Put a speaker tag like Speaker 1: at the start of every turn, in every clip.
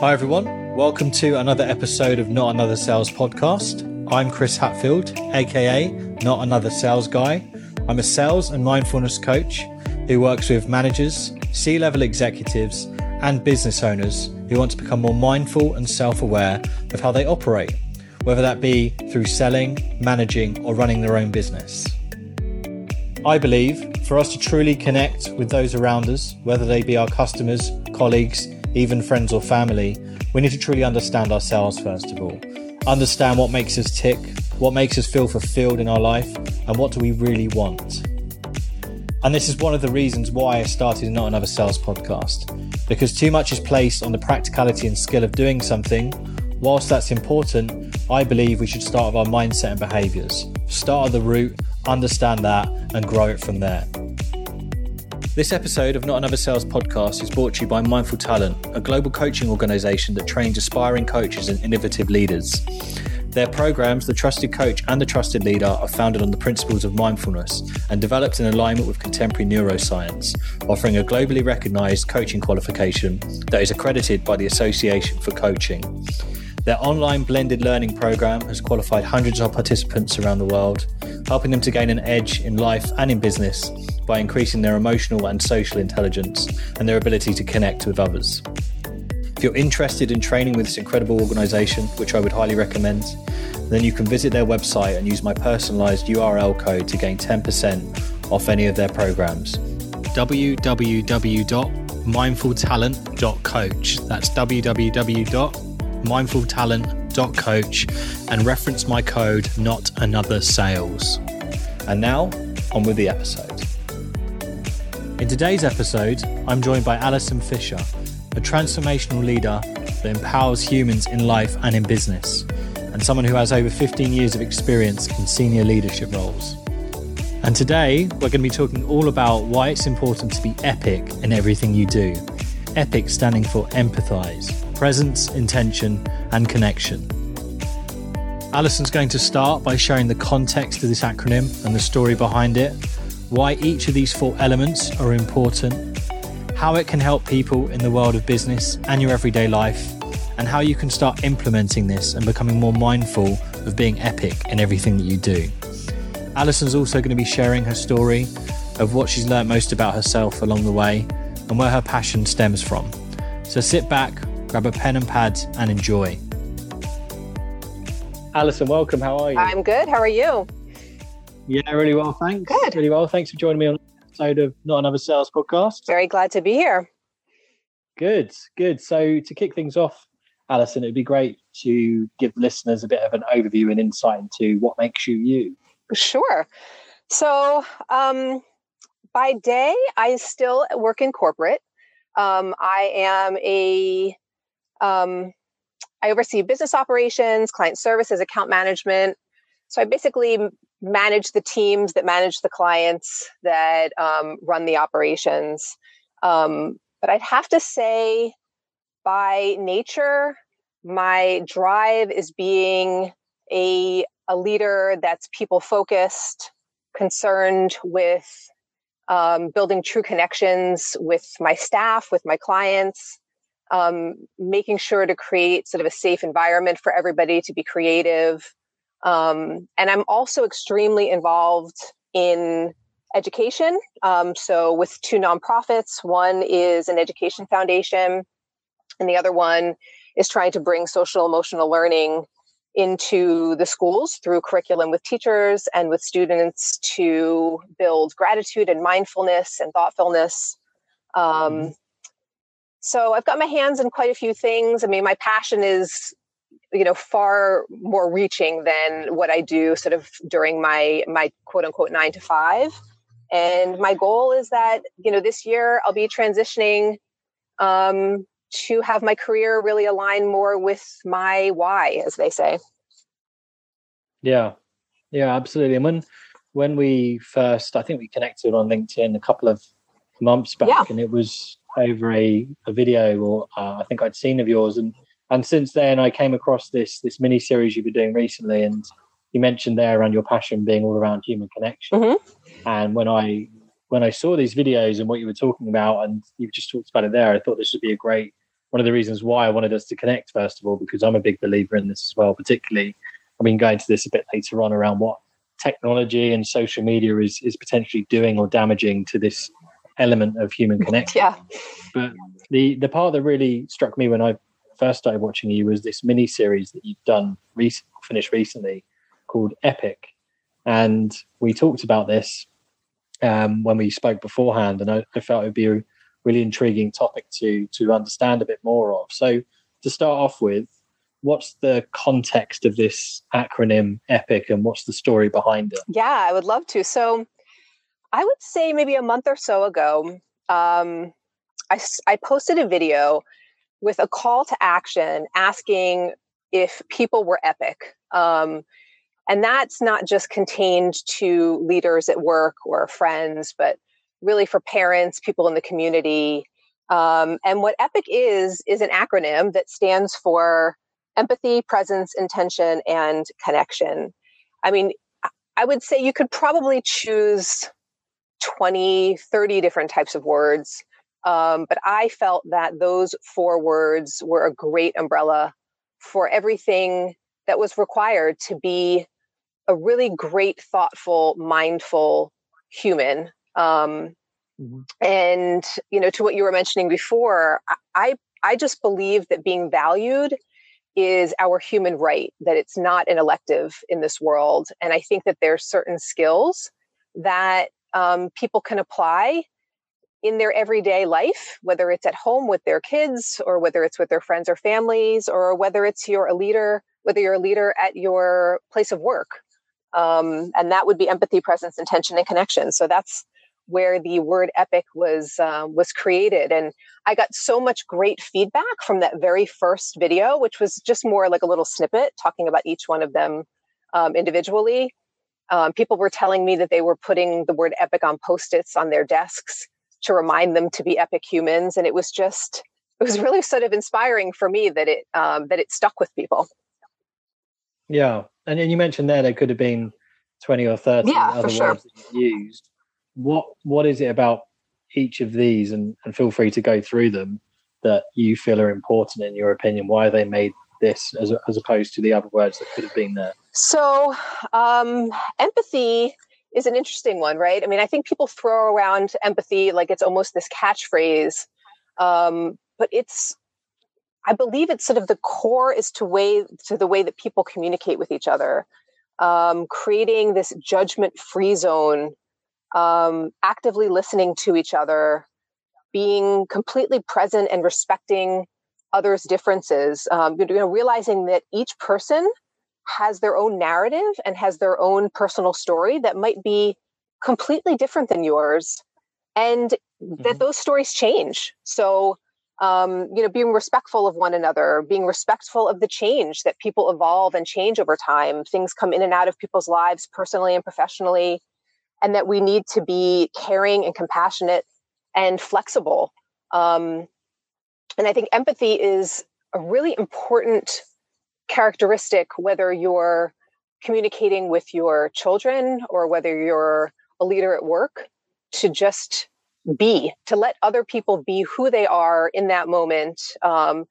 Speaker 1: Hi, everyone. Welcome to another episode of Not Another Sales Podcast. I'm Chris Hatfield, aka Not Another Sales Guy. I'm a sales and mindfulness coach who works with managers, C level executives, and business owners who want to become more mindful and self aware of how they operate, whether that be through selling, managing, or running their own business. I believe for us to truly connect with those around us, whether they be our customers, colleagues, even friends or family, we need to truly understand ourselves first of all. Understand what makes us tick, what makes us feel fulfilled in our life, and what do we really want. And this is one of the reasons why I started Not Another Sales podcast. Because too much is placed on the practicality and skill of doing something. Whilst that's important, I believe we should start with our mindset and behaviors. Start at the root, understand that, and grow it from there. This episode of Not Another Sales podcast is brought to you by Mindful Talent, a global coaching organization that trains aspiring coaches and innovative leaders. Their programs, The Trusted Coach and The Trusted Leader, are founded on the principles of mindfulness and developed in alignment with contemporary neuroscience, offering a globally recognized coaching qualification that is accredited by the Association for Coaching. Their online blended learning program has qualified hundreds of participants around the world, helping them to gain an edge in life and in business by increasing their emotional and social intelligence and their ability to connect with others. If you're interested in training with this incredible organization, which I would highly recommend, then you can visit their website and use my personalized URL code to gain 10% off any of their programs. www.mindfultalent.coach. That's www.mindfultalent.coach and reference my code not another sales. And now, on with the episode. In today's episode, I'm joined by Alison Fisher, a transformational leader that empowers humans in life and in business, and someone who has over 15 years of experience in senior leadership roles. And today, we're going to be talking all about why it's important to be epic in everything you do. Epic standing for empathize, presence, intention, and connection. Alison's going to start by sharing the context of this acronym and the story behind it why each of these four elements are important, how it can help people in the world of business and your everyday life, and how you can start implementing this and becoming more mindful of being epic in everything that you do. Alison's also going to be sharing her story of what she's learnt most about herself along the way and where her passion stems from. So sit back, grab a pen and pad, and enjoy. Alison, welcome. How are you?
Speaker 2: I'm good. How are you?
Speaker 1: Yeah, really well, thanks.
Speaker 2: Good.
Speaker 1: Really well. Thanks for joining me on an episode of Not Another Sales Podcast.
Speaker 2: Very glad to be here.
Speaker 1: Good, good. So to kick things off, Alison, it'd be great to give listeners a bit of an overview and insight into what makes you you.
Speaker 2: Sure. So um, by day, I still work in corporate. Um, I am a um, I oversee business operations, client services, account management. So I basically manage the teams that manage the clients that um, run the operations. Um, but I'd have to say, by nature, my drive is being a, a leader that's people focused, concerned with um, building true connections with my staff, with my clients, um, making sure to create sort of a safe environment for everybody to be creative, um, and I'm also extremely involved in education. Um, so, with two nonprofits, one is an education foundation, and the other one is trying to bring social emotional learning into the schools through curriculum with teachers and with students to build gratitude and mindfulness and thoughtfulness. Um, mm-hmm. So I've got my hands in quite a few things. I mean, my passion is you know far more reaching than what i do sort of during my my quote unquote 9 to 5 and my goal is that you know this year i'll be transitioning um, to have my career really align more with my why as they say
Speaker 1: yeah yeah absolutely and when when we first i think we connected on linkedin a couple of months back yeah. and it was over a, a video or uh, i think i'd seen of yours and and since then I came across this this mini series you've been doing recently, and you mentioned there around your passion being all around human connection. Mm-hmm. And when I when I saw these videos and what you were talking about, and you just talked about it there, I thought this would be a great one of the reasons why I wanted us to connect, first of all, because I'm a big believer in this as well, particularly. I mean, going to this a bit later on around what technology and social media is, is potentially doing or damaging to this element of human connection.
Speaker 2: Yeah.
Speaker 1: But the, the part that really struck me when I first started watching you was this mini series that you've done, recent, finished recently called Epic. And we talked about this um, when we spoke beforehand, and I, I felt it would be a really intriguing topic to to understand a bit more of. So, to start off with, what's the context of this acronym EPIC, and what's the story behind it?
Speaker 2: Yeah, I would love to. So, I would say maybe a month or so ago, um, I, I posted a video with a call to action asking if people were epic. Um, and that's not just contained to leaders at work or friends, but really for parents, people in the community. Um, and what EPIC is, is an acronym that stands for empathy, presence, intention, and connection. I mean, I would say you could probably choose 20, 30 different types of words. Um, but I felt that those four words were a great umbrella for everything that was required to be a really great, thoughtful, mindful human. Um, mm-hmm. And you know, to what you were mentioning before, I I just believe that being valued is our human right. That it's not an elective in this world, and I think that there's certain skills that um, people can apply in their everyday life, whether it's at home with their kids or whether it's with their friends or families, or whether it's you're a leader, whether you're a leader at your place of work. Um, and that would be empathy, presence, intention, and connection. So that's where the word epic was uh, was created and i got so much great feedback from that very first video which was just more like a little snippet talking about each one of them um, individually um, people were telling me that they were putting the word epic on post-its on their desks to remind them to be epic humans and it was just it was really sort of inspiring for me that it um, that it stuck with people.
Speaker 1: Yeah and you mentioned there there could have been 20 or 30
Speaker 2: yeah,
Speaker 1: other
Speaker 2: sure.
Speaker 1: words that you used. What what is it about each of these and, and feel free to go through them that you feel are important in your opinion? Why they made this as, as opposed to the other words that could have been there
Speaker 2: so um, empathy is an interesting one, right? I mean, I think people throw around empathy like it's almost this catchphrase, um, but it's, I believe it's sort of the core is to way to the way that people communicate with each other, um, creating this judgment-free zone, um, actively listening to each other, being completely present and respecting others' differences. Um, you know, realizing that each person has their own narrative and has their own personal story that might be completely different than yours and mm-hmm. that those stories change so um, you know being respectful of one another being respectful of the change that people evolve and change over time things come in and out of people's lives personally and professionally and that we need to be caring and compassionate and flexible um, and i think empathy is a really important characteristic whether you're communicating with your children or whether you're a leader at work to just be to let other people be who they are in that moment um,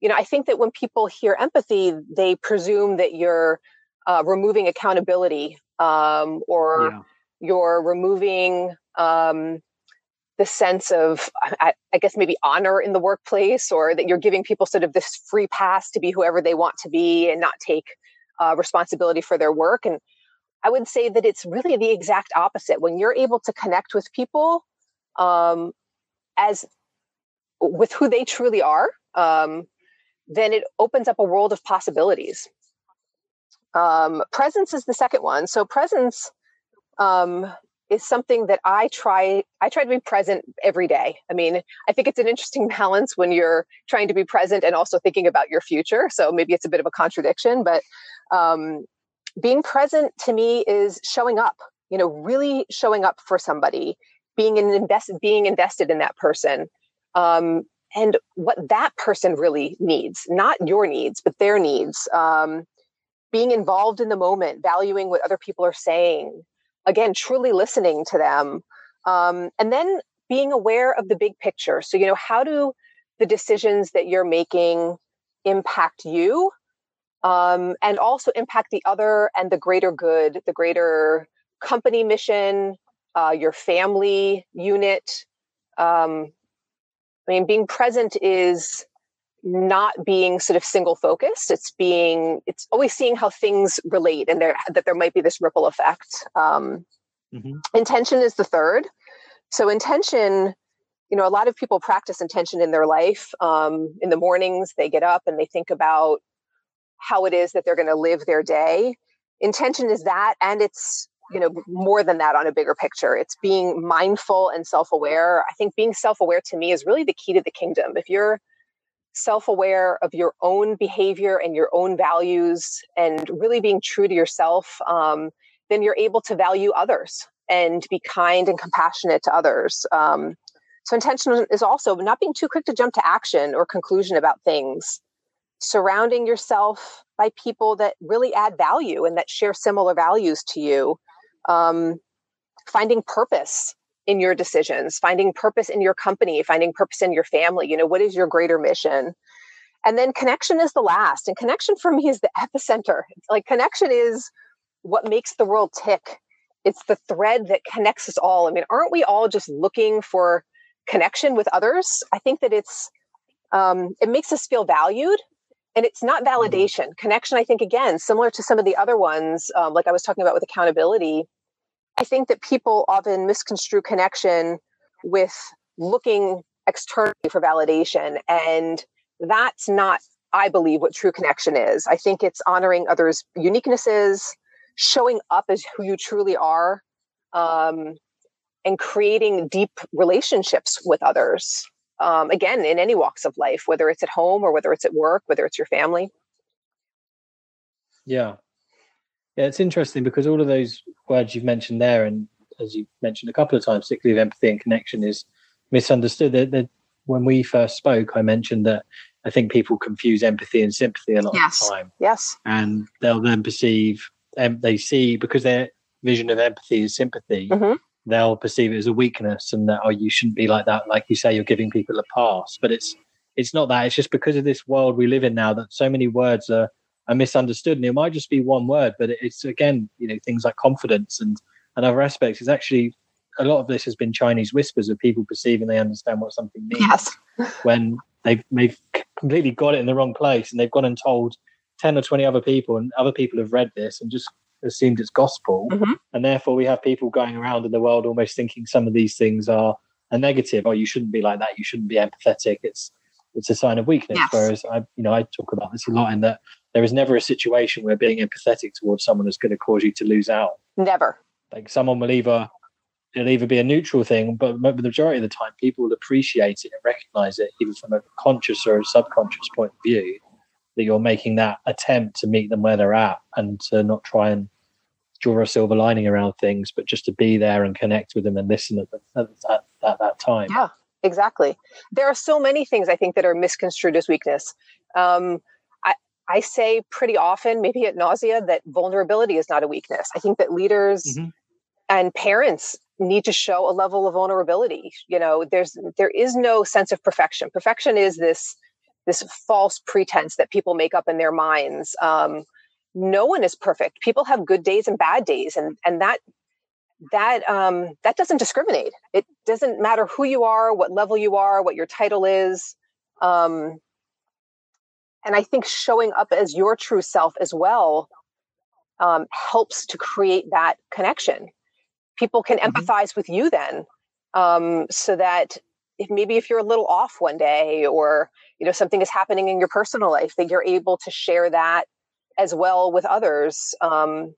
Speaker 2: you know i think that when people hear empathy they presume that you're uh, removing accountability um, or yeah. you're removing um, the sense of I, I, guess maybe honor in the workplace or that you're giving people sort of this free pass to be whoever they want to be and not take uh, responsibility for their work. And i would say that it's really the exact opposite. When you're able to connect with people um, as with who they truly are um, then it opens up a world of possibilities. Um, presence is the second one. So presence um, is something that I try I try to be present every day. I mean, I think it's an interesting balance when you're trying to be present and also thinking about your future. So maybe it's a bit of a contradiction, but um, being present to me is showing up. You know, really showing up for somebody, being an invest, being invested in that person, um, and what that person really needs, not your needs, but their needs. Um, being involved in the moment, valuing what other people are saying, again truly listening to them um, and then being aware of the big picture so you know how do the decisions that you're making impact you um, and also impact the other and the greater good, the greater company mission, uh, your family unit. Um, I mean, being present is not being sort of single focused. It's being, it's always seeing how things relate and there, that there might be this ripple effect. Um, mm-hmm. Intention is the third. So, intention, you know, a lot of people practice intention in their life. Um, in the mornings, they get up and they think about how it is that they're going to live their day. Intention is that, and it's you know more than that on a bigger picture it's being mindful and self-aware i think being self-aware to me is really the key to the kingdom if you're self-aware of your own behavior and your own values and really being true to yourself um, then you're able to value others and be kind and compassionate to others um, so intention is also not being too quick to jump to action or conclusion about things. Surrounding yourself by people that really add value and that share similar values to you um, finding purpose in your decisions finding purpose in your company finding purpose in your family you know what is your greater mission? And then connection is the last and connection for me is the epicenter. Like connection is what makes the world tick. It's the thread that connects us all. I mean aren't we all just looking for connection with others? I think that it's um, it makes us feel valued and it's not mm-hmm. validation. Connection i think again similar to some of the other ones um, like i was talking about with accountability i think that people often misconstrue connection with looking externally for validation and that's not i believe what true connection is. I think it's honoring others uniquenesses showing up as who you truly are um, and creating deep relationships with others um, again in any walks of life whether it's at home or whether it's at work whether it's your family.
Speaker 1: Yeah yeah it's interesting because all of those words you've mentioned there and as you mentioned a couple of times particularly of empathy and connection is misunderstood. That, when we first spoke i mentioned that i think people confuse empathy and sympathy a lot yes. of the time.
Speaker 2: Yes.
Speaker 1: And they'll then perceive um, they see because their vision of empathy is sympathy mm-hmm. they'll perceive it as a weakness and that oh you shouldn't be like that. Like you say you're giving people a pass. But it's it's not that. It's just because of this world we live in now that so many words are are misunderstood and it might just be one word but it's again you know things like confidence and and other aspects is actually a lot of this has been chinese whispers of people perceiving they understand what something means
Speaker 2: yes.
Speaker 1: when they've they've completely got it in the wrong place and they've gone and told 10 or 20 other people and other people have read this and just assumed it's gospel, mm-hmm. and therefore we have people going around in the world almost thinking some of these things are a negative. Oh, you shouldn't be like that. You shouldn't be empathetic. It's it's a sign of weakness. Yes. Whereas I, you know, I talk about this a lot in that there is never a situation where being empathetic towards someone is going to cause you to lose out.
Speaker 2: Never.
Speaker 1: Like someone will either it'll either be a neutral thing, but the majority of the time, people will appreciate it and recognize it, even from a conscious or a subconscious point of view that you're making that attempt to meet them where they're at and to not try and draw a silver lining around things, but just to be there and connect with them and listen at, the, at, at, at that time.
Speaker 2: Yeah, exactly. There are so many things I think that are misconstrued as weakness. Um, I, say pretty often, maybe at nausea, that vulnerability is not a weakness. I think that leaders mm-hmm. and parents need to show a level of vulnerability. You know, there's there is no sense of perfection. Perfection is this this false pretense that people make up in their minds. Um, no one is perfect. People have good days and bad days, and and that that um, that doesn't discriminate. It doesn't matter who you are, what level you are, what your title is. Um, and I think showing up as your true self as well um, helps to create that connection. People can mm-hmm. empathize with you then, um, so that if maybe if you're a little off one day or you know something is happening in your personal life that you're able to share that as well with others um,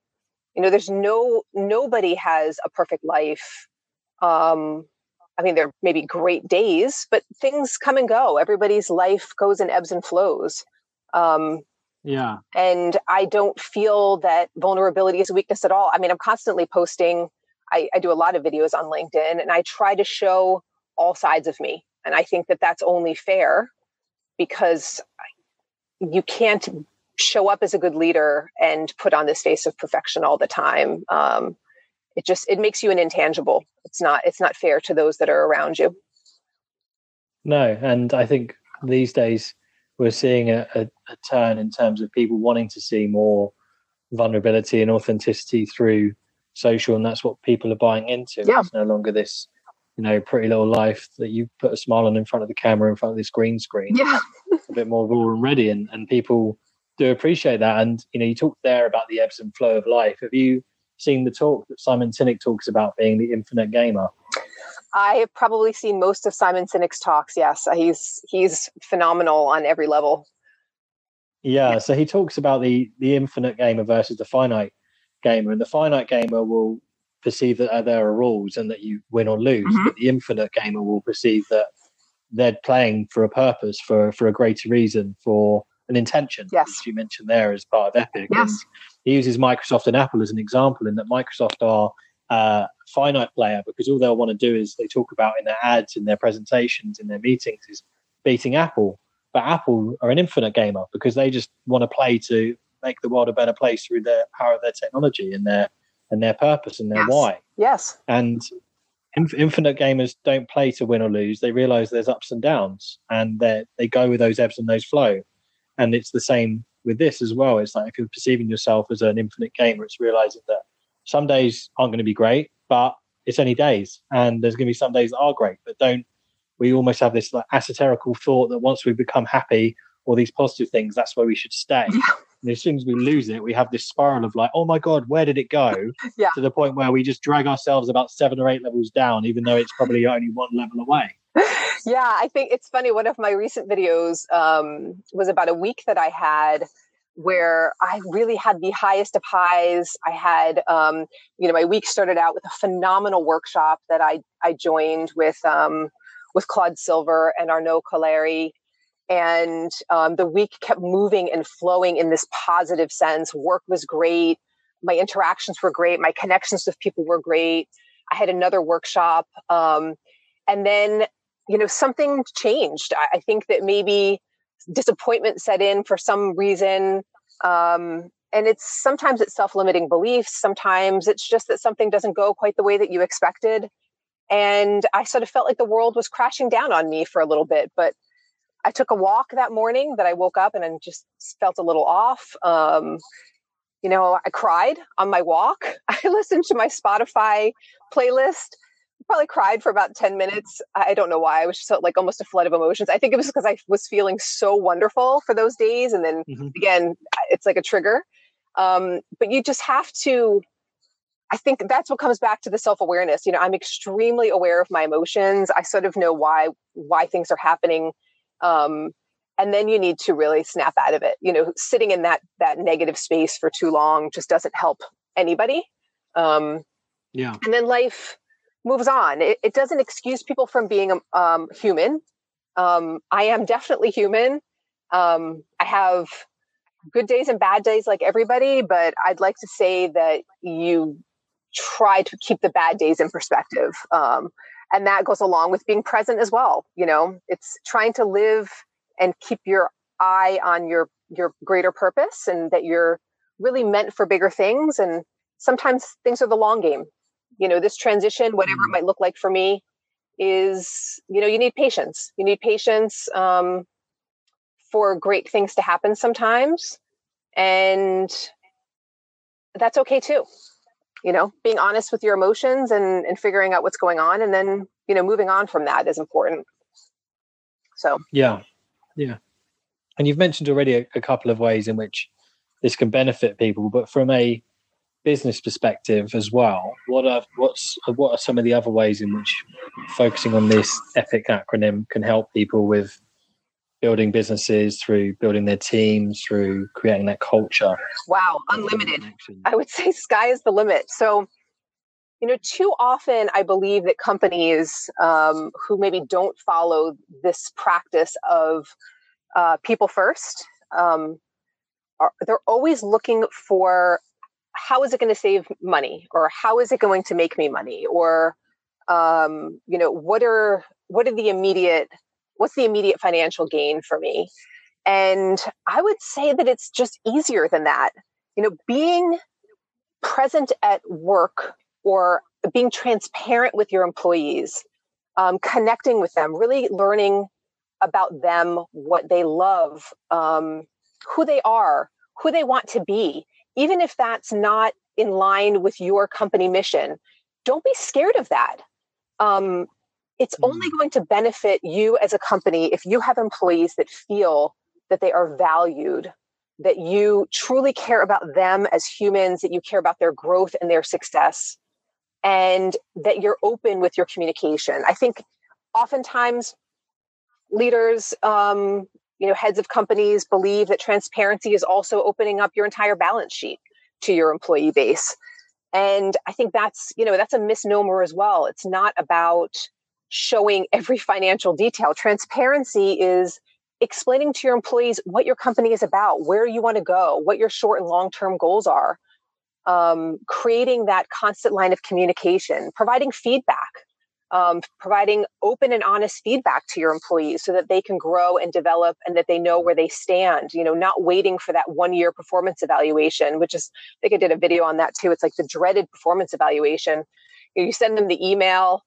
Speaker 2: you know there's no nobody has a perfect life um, i mean there may be great days but things come and go everybody's life goes in ebbs and flows um,
Speaker 1: yeah
Speaker 2: and i don't feel that vulnerability is a weakness at all i mean i'm constantly posting I, I do a lot of videos on linkedin and i try to show all sides of me. And I think that that's only fair because you can't show up as a good leader and put on this face of perfection all the time. Um, it just it makes you an intangible. It's not it's not fair to those that are around you.
Speaker 1: No, and I think these days we're seeing a, a, a, turn in terms of people wanting to see more vulnerability and authenticity through social, and that's what people are buying into.
Speaker 2: Yeah.
Speaker 1: It's no longer this, you know, pretty little life that you put a smile on in front of the camera in front of this green screen.
Speaker 2: Yeah.
Speaker 1: a bit more raw and ready, and, and people do appreciate that. And you know, you talked there about the ebbs and flow of life. Have you seen the talk that Simon Sinek talks about being the infinite gamer?
Speaker 2: I have probably seen most of Simon Sinek's talks. Yes, he's he's phenomenal on every level.
Speaker 1: Yeah, so he talks about the the infinite gamer versus the finite gamer, and the finite gamer will perceive that there are rules and that you win or lose, mm-hmm. but the infinite gamer will perceive that they're playing for a purpose, for for a greater reason, for an intention.
Speaker 2: Yes,
Speaker 1: which you mentioned there as part of Epic.
Speaker 2: Yes.
Speaker 1: And he uses Microsoft and Apple as an example, in that Microsoft are uh, finite player because all they'll want to do is they talk about in their ads, in their presentations, in their meetings is beating Apple. But Apple are an infinite gamer because they just want to play to make the world a better place through the power of their technology and their and their purpose and their
Speaker 2: yes.
Speaker 1: why.
Speaker 2: Yes.
Speaker 1: And inf- infinite gamers don't play to win or lose. They realize there's ups and downs, and they they go with those ebbs and those flow. And it's the same with this as well. It's like if you're perceiving yourself as an infinite gamer, it's realizing that some days aren't going to be great, but it's only days, and there's going to be some days that are great. But don't we almost have this like esoterical thought that once we become happy or these positive things, that's where we should stay. And as soon as we lose it, we have this spiral of like, oh my god, where did it go?
Speaker 2: Yeah.
Speaker 1: To the point where we just drag ourselves about seven or eight levels down, even though it's probably only one level away.
Speaker 2: Yeah, I think it's funny. One of my recent videos um, was about a week that I had where I really had the highest of highs. I had, um, you know, my week started out with a phenomenal workshop that I I joined with um, with Claude Silver and Arnaud Collaert. And um, the week kept moving and flowing in this positive sense. Work was great. My interactions were great. My connections with people were great. I had another workshop. Um, and then, you know, something changed. I, I think that maybe disappointment set in for some reason. Um, and it's sometimes it's self-limiting beliefs. Sometimes it's just that something doesn't go quite the way that you expected. And I sort of felt like the world was crashing down on me for a little bit. But I took a walk that morning that I woke up and I just felt a little off. Um, you know, I cried on my walk. I listened to my Spotify playlist probably cried for about 10 minutes. I don't know why. I was just like almost a flood of emotions. I think it was because I was feeling so wonderful for those days. And then mm-hmm. again, it's like a trigger. Um, but you just have to, I think that's what comes back to the self awareness. You know, I'm extremely aware of my emotions. I sort of know why, why things are happening. Um, and then you need to really snap out of it. You know, sitting in that, that negative space for too long just doesn't help anybody. Um,
Speaker 1: yeah.
Speaker 2: And then life, moves on. It, it doesn't excuse people from being um, human. Um, I am definitely human. Um, I have good days and bad days like everybody, but I'd like to say that you try to keep the bad days in perspective. Um, and that goes along with being present as well. You know, it's trying to live and keep your eye on your your greater purpose and that you're really meant for bigger things and sometimes things are the long game you know this transition whatever it mm. might look like for me is you know you need patience. You need patience um, for great things to happen sometimes and that's okay too. You know being honest with your emotions and and figuring out what's going on and then you know moving on from that is important. So.
Speaker 1: Yeah. Yeah. And you've mentioned already a, a couple of ways in which this can benefit people but from a business perspective as well, what are what's what are some of the other ways in which focusing on this EPIC acronym can help people with building businesses through building their teams through creating that culture?
Speaker 2: Wow, unlimited. I would say sky is the limit. So, you know, too often I believe that companies um, who maybe don't follow this practice of uh, people first. Um, are, they're always looking for how is it going to save money? Or how is it going to make me money? Or um, you know what are what are the immediate what's the immediate financial gain for me? And i would say that it's just easier than that. You know being present at work or being transparent with your employees um, connecting with them really learning about them, what they love, um, who they are, who they want to be, even if that's not in line with your company mission. Don't be scared of that. Um, it's mm. only going to benefit you as a company if you have employees that feel that they are valued, that you truly care about them as humans, that you care about their growth and their success, and that you're open with your communication. I think oftentimes leaders, um, you know, heads of companies believe that transparency is also opening up your entire balance sheet to your employee base. And I think that's, you know, that's a misnomer as well. It's not about showing every financial detail. Transparency is explaining to your employees what your company is about, where you want to go, what your short and long term goals are, um, creating that constant line of communication, providing feedback, um, providing open and honest feedback to your employees so that they can grow and develop and that they know where they stand you know not waiting for that one year performance evaluation which is i think i did a video on that too. It's like the dreaded performance evaluation. You send them the email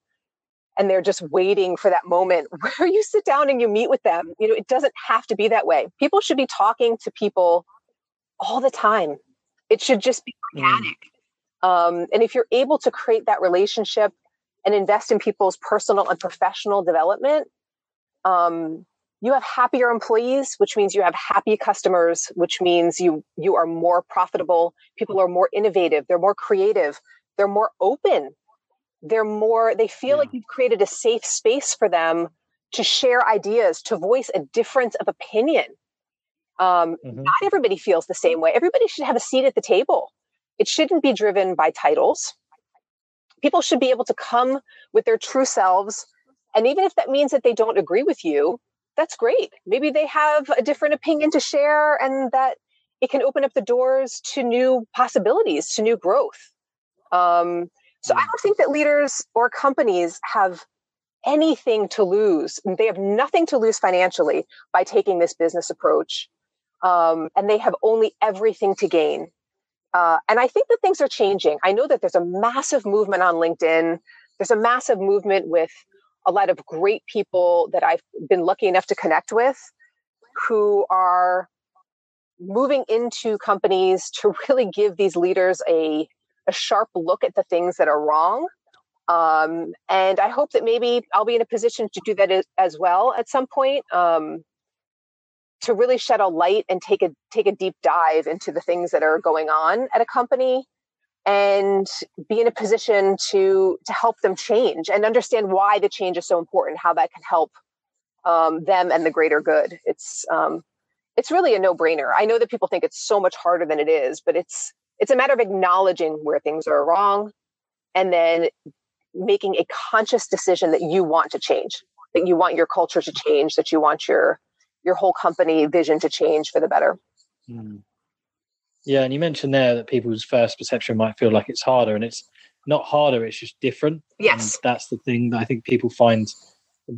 Speaker 2: and they're just waiting for that moment where you sit down and you meet with them. You know it doesn't have to be that way. People should be talking to people all the time. It should just be mm. organic. Mm. um, and if you're able to create that relationship and invest in people's personal and professional development, um, you have happier employees, which means you have happy customers, which means you you are more profitable. People are more innovative. They're more creative. They're more open. They're more. They feel yeah. like you've created a safe space for them to share ideas, to voice a difference of opinion. Um, mm-hmm. Not everybody feels the same way. Everybody should have a seat at the table. It shouldn't be driven by titles people should be able to come with their true selves. And even if that means that they don't agree with you, that's great. Maybe they have a different opinion to share and that it can open up the doors to new possibilities, to new growth. Um, so I don't think that leaders or companies have anything to lose. They have nothing to lose financially by taking this business approach. Um, and they have only everything to gain uh, and I think that things are changing. I know that there's a massive movement on LinkedIn. There's a massive movement with a lot of great people that I've been lucky enough to connect with who are moving into companies to really give these leaders a, a sharp look at the things that are wrong. Um, and I hope that maybe I'll be in a position to do that as, well at some point. Um, to really shed a light and take a take a deep dive into the things that are going on at a company and be in a position to to help them change and understand why the change is so important how that can help um, them and the greater good. It's um, it's really a no-brainer. I know that people think it's so much harder than it is but it's it's a matter of acknowledging where things are wrong and then making a conscious decision that you want to change that you want your culture to change that you want your your whole company vision to change for the better. Mm.
Speaker 1: Yeah, and you mentioned there that people's first perception might feel like it's harder, and it's not harder; it's just different.
Speaker 2: Yes,
Speaker 1: and that's the thing that I think people find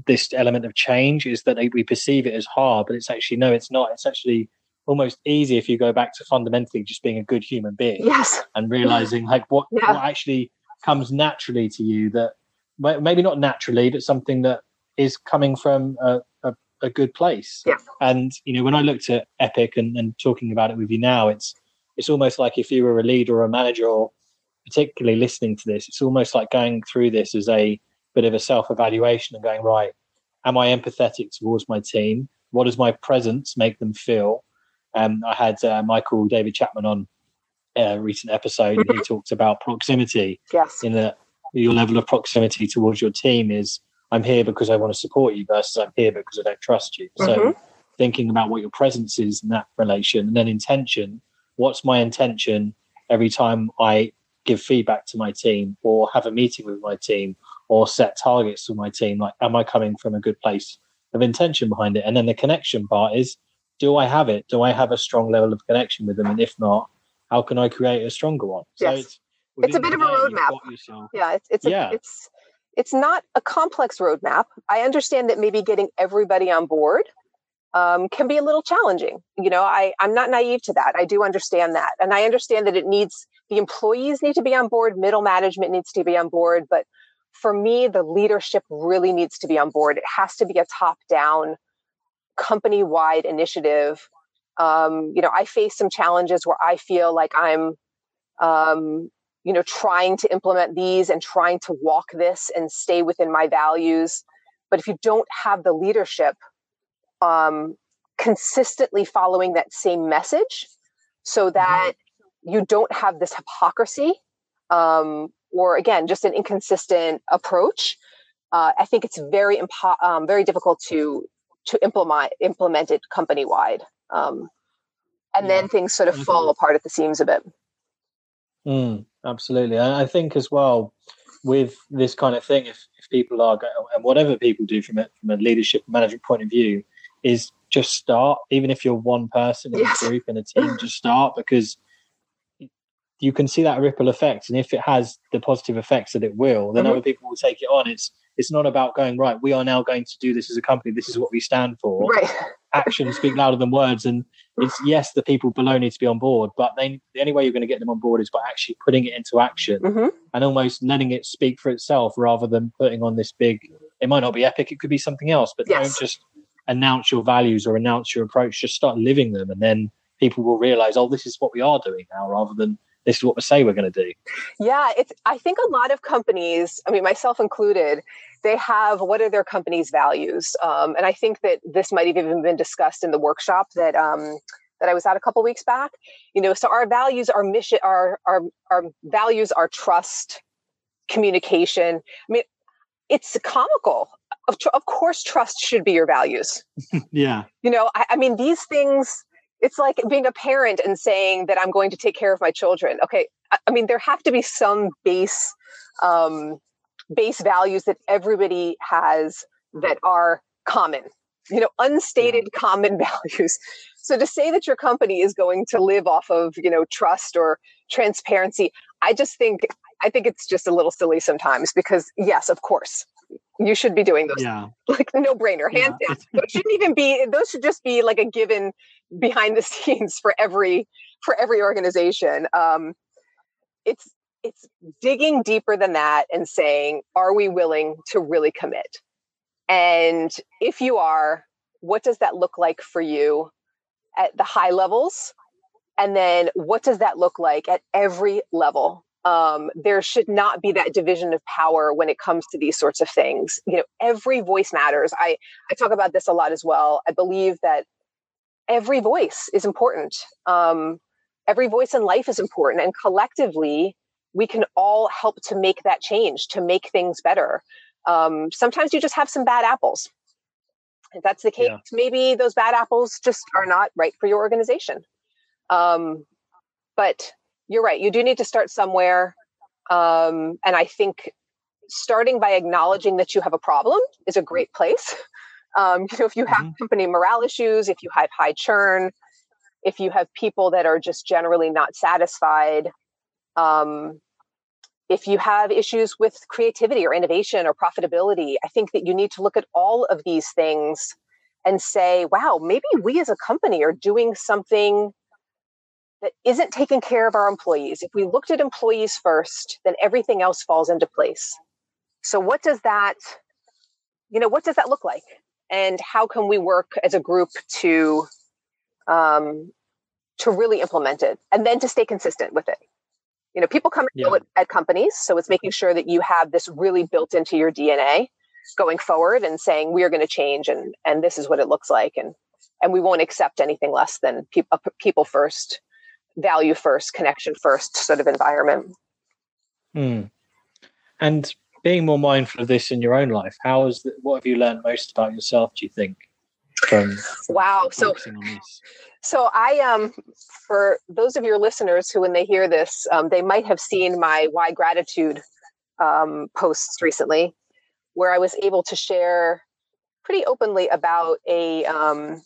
Speaker 1: this element of change is that we perceive it as hard, but it's actually no, it's not. It's actually almost easy if you go back to fundamentally just being a good human being.
Speaker 2: Yes,
Speaker 1: and realizing like what yeah. what actually comes naturally to you that maybe not naturally, but something that is coming from a, a good place.
Speaker 2: Yeah.
Speaker 1: And you know, when I looked at Epic and, and talking about it with you now, it's it's almost like if you were a leader or a manager or particularly listening to this, it's almost like going through this as a bit of a self-evaluation and going, right, am I empathetic towards my team? What does my presence make them feel? Um, I had uh, Michael David Chapman on a recent episode, and he talked about proximity.
Speaker 2: Yes.
Speaker 1: In that your level of proximity towards your team is I'm here because I want to support you versus I'm here because I don't trust you. So mm-hmm. thinking about what your presence is in that relation and then intention. What's my intention every time I give feedback to my team or have a meeting with my team or set targets for my team? Like, am I coming from a good place of intention behind it? And then the connection part is, do I have it? Do I have a strong level of connection with them? And if not, how can I create a stronger one?
Speaker 2: Yes. So it's, it's a bit of a roadmap. Yeah, it's it's yeah. A, it's it's not a complex roadmap. I understand that maybe getting everybody on board um, can be a little challenging. You know, I, I'm not naive to that. I do understand that. And I understand that it needs, the employees need to be on board, middle management needs to be on board. But for me, the leadership really needs to be on board. It has to be a top down company wide initiative, um, you know, I face some challenges where I feel like I'm, um, you know, trying to implement these and trying to walk this and stay within my values. But if you don't have the leadership um, consistently following that same message, so mm-hmm. that you don't have this hypocrisy um, or again just an inconsistent approach, uh, I think it's very impo- um, very difficult to to implement implement it company wide. Um, and yeah. then things sort of fall apart at the seams a bit.
Speaker 1: Mm, absolutely, and I think as well with this kind of thing, if, if people are going, and whatever people do from it from a leadership management point of view, is just start. Even if you're one person in yes. a group in a team, just start because you can see that ripple effect, and if it has the positive effects that it will, then mm-hmm. other people will take it on. It's it's not about going right. We are now going to do this as a company. This is what we stand for.
Speaker 2: Right.
Speaker 1: Actions speak louder than words, and it's yes, the people below need to be on board, but they, the only way you're going to get them on board is by actually putting it into action mm-hmm. and almost letting it speak for itself, rather than putting on this big. It might not be epic. It could be something else, but yes. don't just announce your values or announce your approach. Just start living them, and then people will realize, oh, this is what we are doing now, rather than this is what we say we're going to do.
Speaker 2: Yeah, it's. I think a lot of companies, I mean, myself included, they have what are their company's values, um, and I think that this might have even been discussed in the workshop that um, that I was at a couple weeks back. You know, so our values, our mission, our our our values are trust, communication. I mean, it's comical. Of, of course, trust should be your values.
Speaker 1: yeah.
Speaker 2: You know, I, I mean, these things it's like being a parent and saying that I'm going to take care of my children. Okay, I mean there have to be some base um, base values that everybody has that are common. You know, unstated yeah. common values. So to say that your company is going to live off of you know trust or transparency, I just think I think it's just a little silly sometimes because yes, of course, you should be doing those.
Speaker 1: Yeah.
Speaker 2: Like no brainer, hands yeah. down. Those shouldn't even be. Those should just be like a given behind the scenes for every for every organization. Um, it's it's digging deeper than that and saying, are we willing to really commit? And if you are, what does that look like for you at the high levels? And then what does that look like at every level? Um, there should not be that division of power when it comes to these sorts of things. You know, every voice matters. I, I talk about this a lot as well. I believe that every voice is important. Um, every voice in life is important. And collectively, we can all help to make that change, to make things better. Um, sometimes you just have some bad apples. If that's the case, yeah. maybe those bad apples just are not right for your organization. Um, but you're right. You do need to start somewhere. Um, and I think starting by acknowledging that you have a problem is a great place. Um, you know, if you have mm-hmm. company morale issues, if you have high churn, if you have people that are just generally not satisfied, um, if you have issues with creativity or innovation or profitability, I think that you need to look at all of these things and say, wow, maybe we as a company are doing something that isn't taking care of our employees. If we looked at employees first, then everything else falls into place. So what does that, you know, what does that look like? And how can we work as a group to um, to really implement it and then to stay consistent with it? You know, people come and yeah. go at, at companies, so it's making sure that you have this really built into your DNA going forward and saying we are going to change and and this is what it looks like and and we won't accept anything less than pe- people first value first, connection first sort of environment.
Speaker 1: Hmm. And being more mindful of this in your own life, how is that, what have you learned most about yourself? Do you think? From,
Speaker 2: wow. So, so I um for those of your listeners who, when they hear this, um, they might have seen my why gratitude um, posts recently, where I was able to share pretty openly about a um,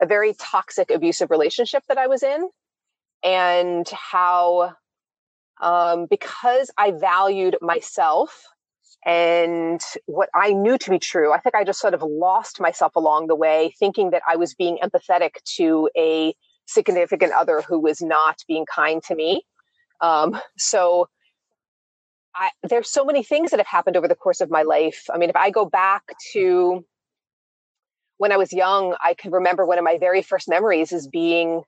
Speaker 2: a very toxic, abusive relationship that I was in, and how um, because I valued myself and what I knew to be true, I think I just sort of lost myself along the way, thinking that I was being empathetic to a significant other who was not being kind to me. Um, so I, there's so many things that have happened over the course of my life. I mean, if I go back to when I was young, I can remember one of my very first memories is being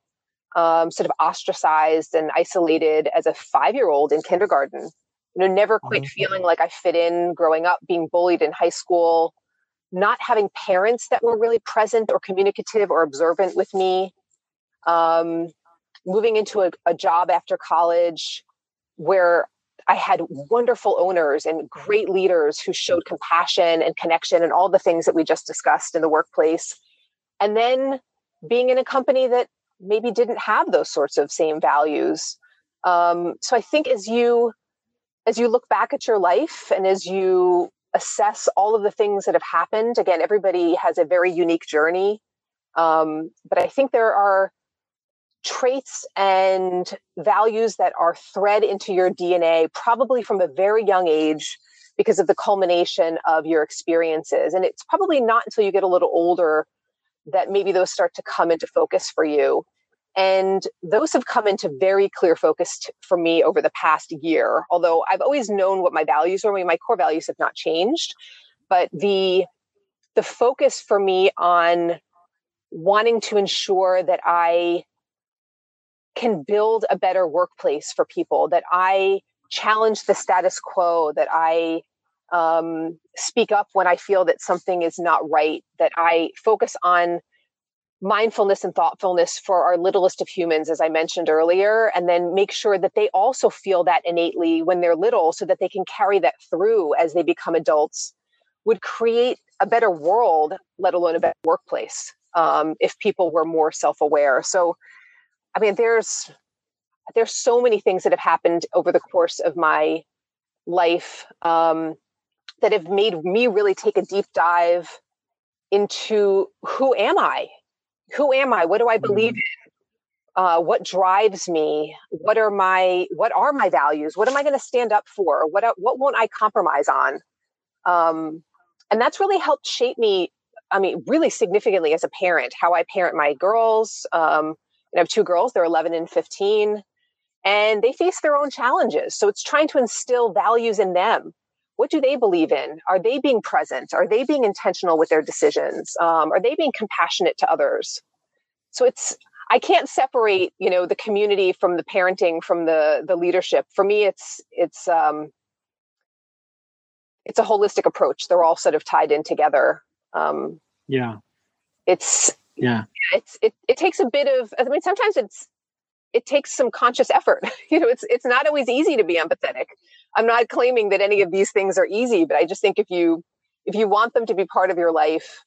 Speaker 2: um, sort of ostracized and isolated as a five year old in kindergarten. You know, never quite mm-hmm. feeling like I fit in growing up, being bullied in high school, not having parents that were really present or communicative or observant with me. Um, moving into a, a job after college where I had wonderful owners and great leaders who showed compassion and connection and all the things that we just discussed in the workplace. And then being in a company that maybe didn't have those sorts of same values. Um, so I think as you as you look back at your life and as you assess all of the things that have happened, again, everybody has a very unique journey. Um, but I think there are traits and values that are thread into your DNA, probably from a very young age, because of the culmination of your experiences. And it's probably not until you get a little older that maybe those start to come into focus for you. And those have come into very clear focus t- for me over the past year. Although I've always known what my values are, I mean, my core values have not changed, but the the focus for me on wanting to ensure that I can build a better workplace for people, that I challenge the status quo, that I um, speak up when I feel that something is not right, that I focus on mindfulness and thoughtfulness for our littlest of humans, as I mentioned earlier, and then make sure that they also feel that innately when they're little so that they can carry that through as they become adults, would create a better world, let alone a better workplace, um, if people were more self aware. So, I mean, there's there's so many things that have happened over the course of my life um, that have made me really take a deep dive into who am I who am I? What do I believe mm-hmm. in? Uh, what drives me? What are my what are my values? What am I going to stand up for? What what won't I compromise on? Um, and that's really helped shape me. I mean, really significantly as a parent, how I parent my girls. Um, I have two girls; they're 11 and 15, and they face their own challenges. So it's trying to instill values in them what do they believe in? Are they being present? Are they being intentional with their decisions? Um, are they being compassionate to others? So it's I can't separate you know the community from the parenting from the the leadership. For me, it's it's um, it's a holistic approach. They're all sort of tied in together. Um,
Speaker 1: yeah,
Speaker 2: it's
Speaker 1: yeah,
Speaker 2: it's it it takes a bit of. I mean, sometimes it's it takes some conscious effort. you know, it's it's not always easy to be empathetic. I'm not claiming that any of these things are easy, but I just think if you if you want them to be part of your life,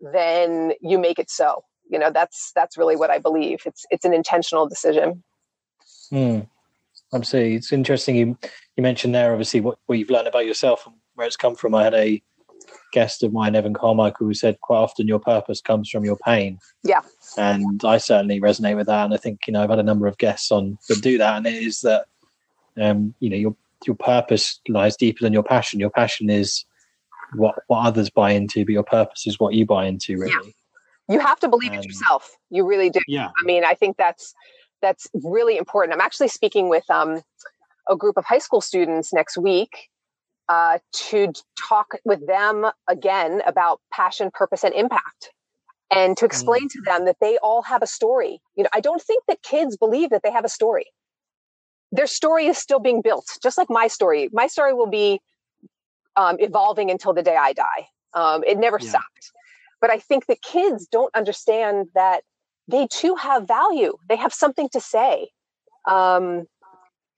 Speaker 2: then you make it so. You know, that's that's really what I believe. It's it's an intentional decision.
Speaker 1: Hmm. Absolutely. It's interesting you you mentioned there obviously what, what you've learned about yourself and where it's come from. I had a guest of mine, Evan Carmichael, who said quite often your purpose comes from your pain.
Speaker 2: Yeah.
Speaker 1: And I certainly resonate with that. And I think, you know, I've had a number of guests on that do that. And it is that um, you know, your your purpose lies deeper than your passion. Your passion is what what others buy into, but your purpose is what you buy into. Really,
Speaker 2: yeah. you have to believe um, it yourself. You really do.
Speaker 1: Yeah.
Speaker 2: I mean, I think that's that's really important. I'm actually speaking with um, a group of high school students next week uh, to talk with them again about passion, purpose, and impact. And to explain mm. to them that they all have a story. You know, I don't think that kids believe that they have a story their story is still being built, just like my story. My story will be um, evolving until the day I die. Um, it never yeah. stopped. But I think that kids don't understand that they too have value. They have something to say. Um,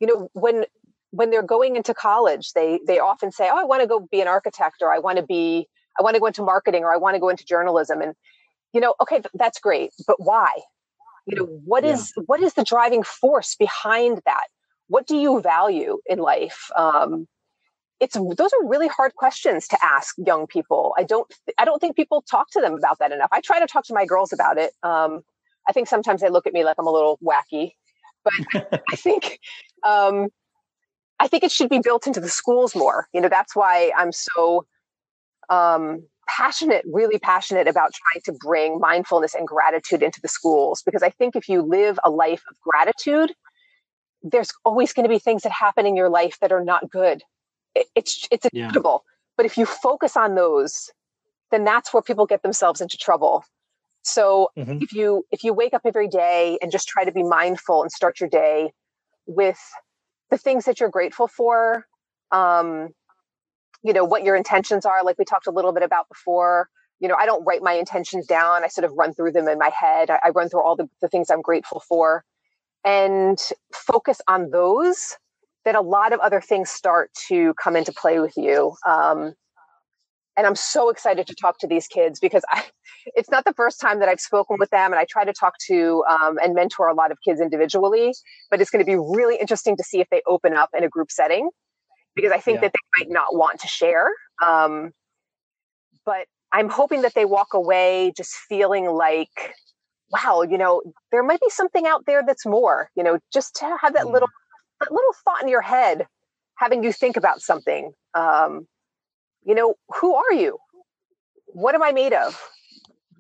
Speaker 2: you know, when when they're going into college, they they often say, "Oh, I want to go be an architect," or "I want to be, I want to go into marketing," or "I want to go into journalism." And you know, okay, that's great, but why? You know, what is yeah. what is the driving force behind that? What do you value in life? Um, it's those are really hard questions to ask young people. I don't i don't think people talk to them about that enough. I try to talk to my girls about it. Um, i think sometimes they look at me like i'm a little wacky but i think um, i think it should be built into the schools more. You know that's why i'm so um, passionate really passionate about trying to bring mindfulness and gratitude into the schools. Because i think if you live a life of gratitude there's always going to be things that happen in your life that are not good. It, it's it's inevitable. Yeah. But if you focus on those, then that's where people get themselves into trouble. So mm-hmm. if you if you wake up every day and just try to be mindful and start your day with the things that you're grateful for, um, you know what your intentions are, like we talked a little bit about before. You know, I don't write my intentions down. I sort of run through them in my head. I, I run through all the, the things I'm grateful for and focus on those then a lot of other things start to come into play with you. Um, and I'm so excited to talk to these kids because I, it's not the first time that I've spoken with them, and I try to talk to um, and mentor a lot of kids individually. But it's going to be really interesting to see if they open up in a group setting because I think yeah. that they might not want to share. Um, but I'm hoping that they walk away just feeling like, wow, you know, there might be something out there that's more. You know, just to have that mm. little that little thought in your head having you think about something um, you know who are you what am i made of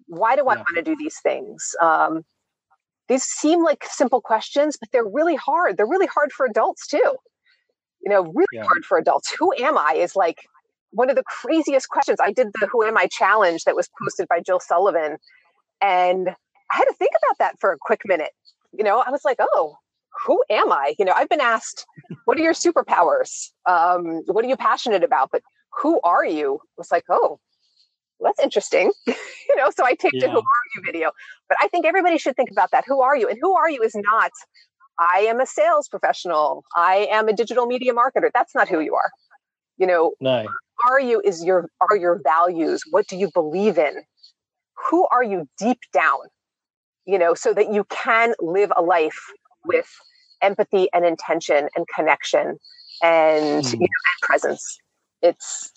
Speaker 2: why do i want to do these things um, these seem like simple questions but they're really hard they're really hard for adults too you know really yeah. hard for adults who am i is like one of the craziest questions i did the who am i challenge that was posted by jill sullivan and i had to think about that for a quick minute you know i was like oh who am I? You know, I've been asked, what are your superpowers? Um, what are you passionate about? But who are you? It's like, oh, well, that's interesting. you know, so I taped yeah. a who are you video. But I think everybody should think about that. Who are you? And who are you is not, I am a sales professional. I am a digital media marketer. That's not who you are. You know,
Speaker 1: no.
Speaker 2: are you is your are your values? What do you believe in? Who are you deep down? You know, so that you can live a life with empathy and intention and connection and, mm. you know, and presence. It's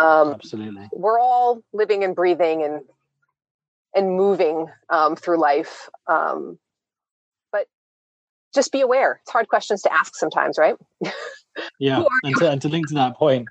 Speaker 1: um, absolutely
Speaker 2: we're all living and breathing and and moving um, through life. Um, but just be aware. It's hard questions to ask sometimes, right?
Speaker 1: yeah, and to, and to, link to that point,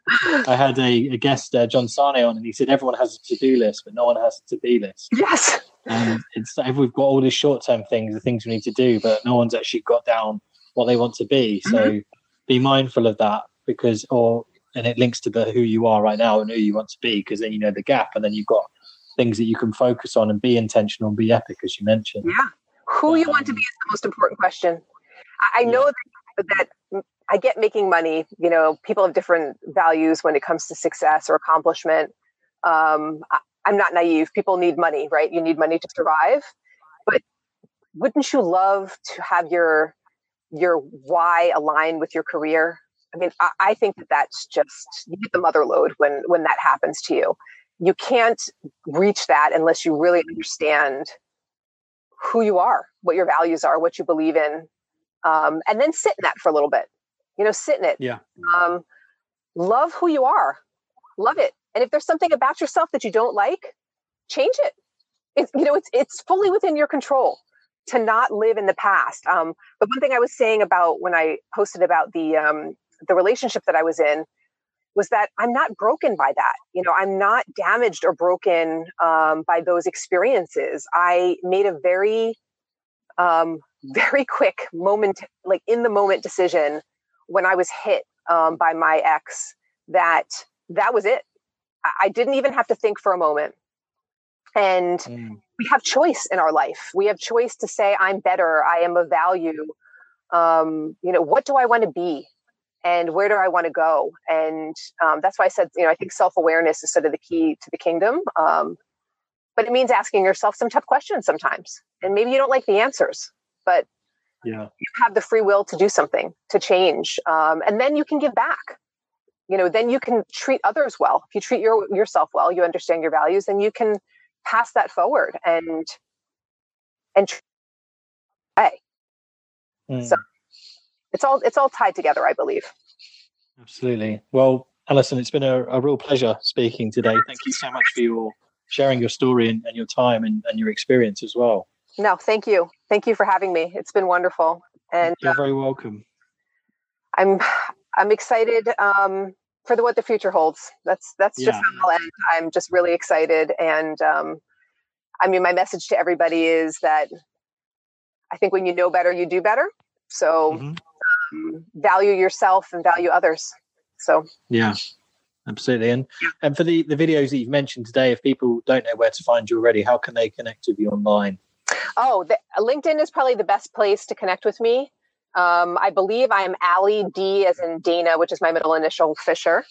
Speaker 1: I had a, a guest, uh, John Sarne, on, and he said everyone has a to-do list, but no one has a to-be list.
Speaker 2: Yes,
Speaker 1: and it's we've got all these short-term things, the things we need to do, but no one's actually got down what they want to be. So mm-hmm. be mindful of that because, or and it links to the who you are right now and who you want to be because then you know the gap, and then you've got things that you can focus on and be intentional and be epic, as you mentioned.
Speaker 2: Yeah, who um, you want to be is the most important question. I, I know yeah. that, that I get making money. You know, people have different values when it comes to success or accomplishment. Um, I, I'm not naive. People need money, right? You need money to survive. But wouldn't you love to have your your why align with your career? I mean, I, I think that that's just you get the mother load when when that happens to you. You can't reach that unless you really understand who you are, what your values are, what you believe in, um, and then sit in that for a little bit. You know, sit in it.
Speaker 1: Yeah.
Speaker 2: Um, love who you are. Love it. And if there's something about yourself that you don't like, change it. It's, you know, it's it's fully within your control to not live in the past. Um, but one thing I was saying about when I posted about the um, the relationship that I was in was that I'm not broken by that. You know, I'm not damaged or broken um, by those experiences. I made a very, um, very quick moment, like in the moment decision when I was hit um, by my ex that that was it. I didn't even have to think for a moment. And mm. we have choice in our life. We have choice to say, I'm better. I am of value. Um, you know, what do I want to be? And where do I want to go? And um, that's why I said, you know, I think self awareness is sort of the key to the kingdom. Um, but it means asking yourself some tough questions sometimes. And maybe you don't like the answers, but
Speaker 1: yeah.
Speaker 2: you have the free will to do something, to change. Um, and then you can give back. You know then you can treat others well. If you treat your yourself well you understand your values and you can pass that forward and and hey. Mm. so it's all it's all tied together i believe.
Speaker 1: Absolutely. Well alison it's been a, a real pleasure speaking today. Thank you so much. for your sharing your story and, and your time and, and, your experience as well
Speaker 2: no thank you thank you for having me it's been wonderful and
Speaker 1: you're uh, very welcome
Speaker 2: i'm i'm excited um, for the what the future holds. That's that's yeah. just how I'll end. I'm just really excited, and um, I mean, my message to everybody is that I think when you know better, you do better. So mm-hmm. um, value yourself and value others. So
Speaker 1: yeah, absolutely. And and for the the videos that you've mentioned today, if people don't know where to find you already, how can they connect with you online?
Speaker 2: Oh, the, LinkedIn is probably the best place to connect with me. Um, I believe I am Allie D as in Dana, which is my middle initial Fisher.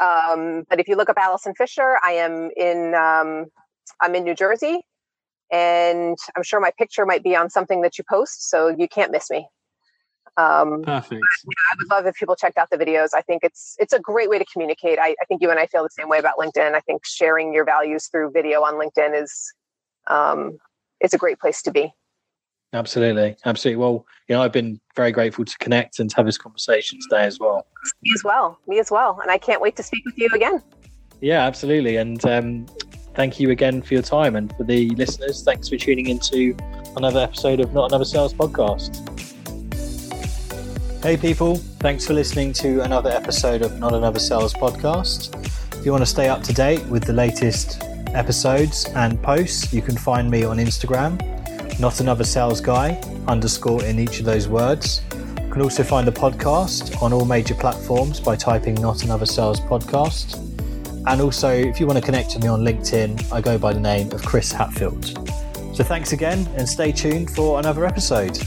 Speaker 2: Um, but if you look up Allison Fisher, I am in um, I'm in New Jersey, and I'm sure my picture might be on something that you post, so you can't miss me.
Speaker 1: Um, Perfect.
Speaker 2: I would love if people checked out the videos. I think it's it's a great way to communicate. I, I think you and I feel the same way about LinkedIn. I think sharing your values through video on LinkedIn is um, is a great place to be.
Speaker 1: Absolutely, absolutely. Well, you know, I've been very grateful to connect and to have this conversation today as well.
Speaker 2: Me as well. Me as well. And I can't wait to speak with you again.
Speaker 1: Yeah, absolutely. And um, thank you again for your time. And for the listeners, thanks for tuning into another episode of Not Another Sales Podcast. Hey, people. Thanks for listening to another episode of Not Another Sales Podcast. If you want to stay up to date with the latest episodes and posts, you can find me on Instagram not another sales guy underscore in each of those words. You can also find the podcast on all major platforms by typing not another sales podcast. And also, if you want to connect with me on LinkedIn, I go by the name of Chris Hatfield. So thanks again and stay tuned for another episode.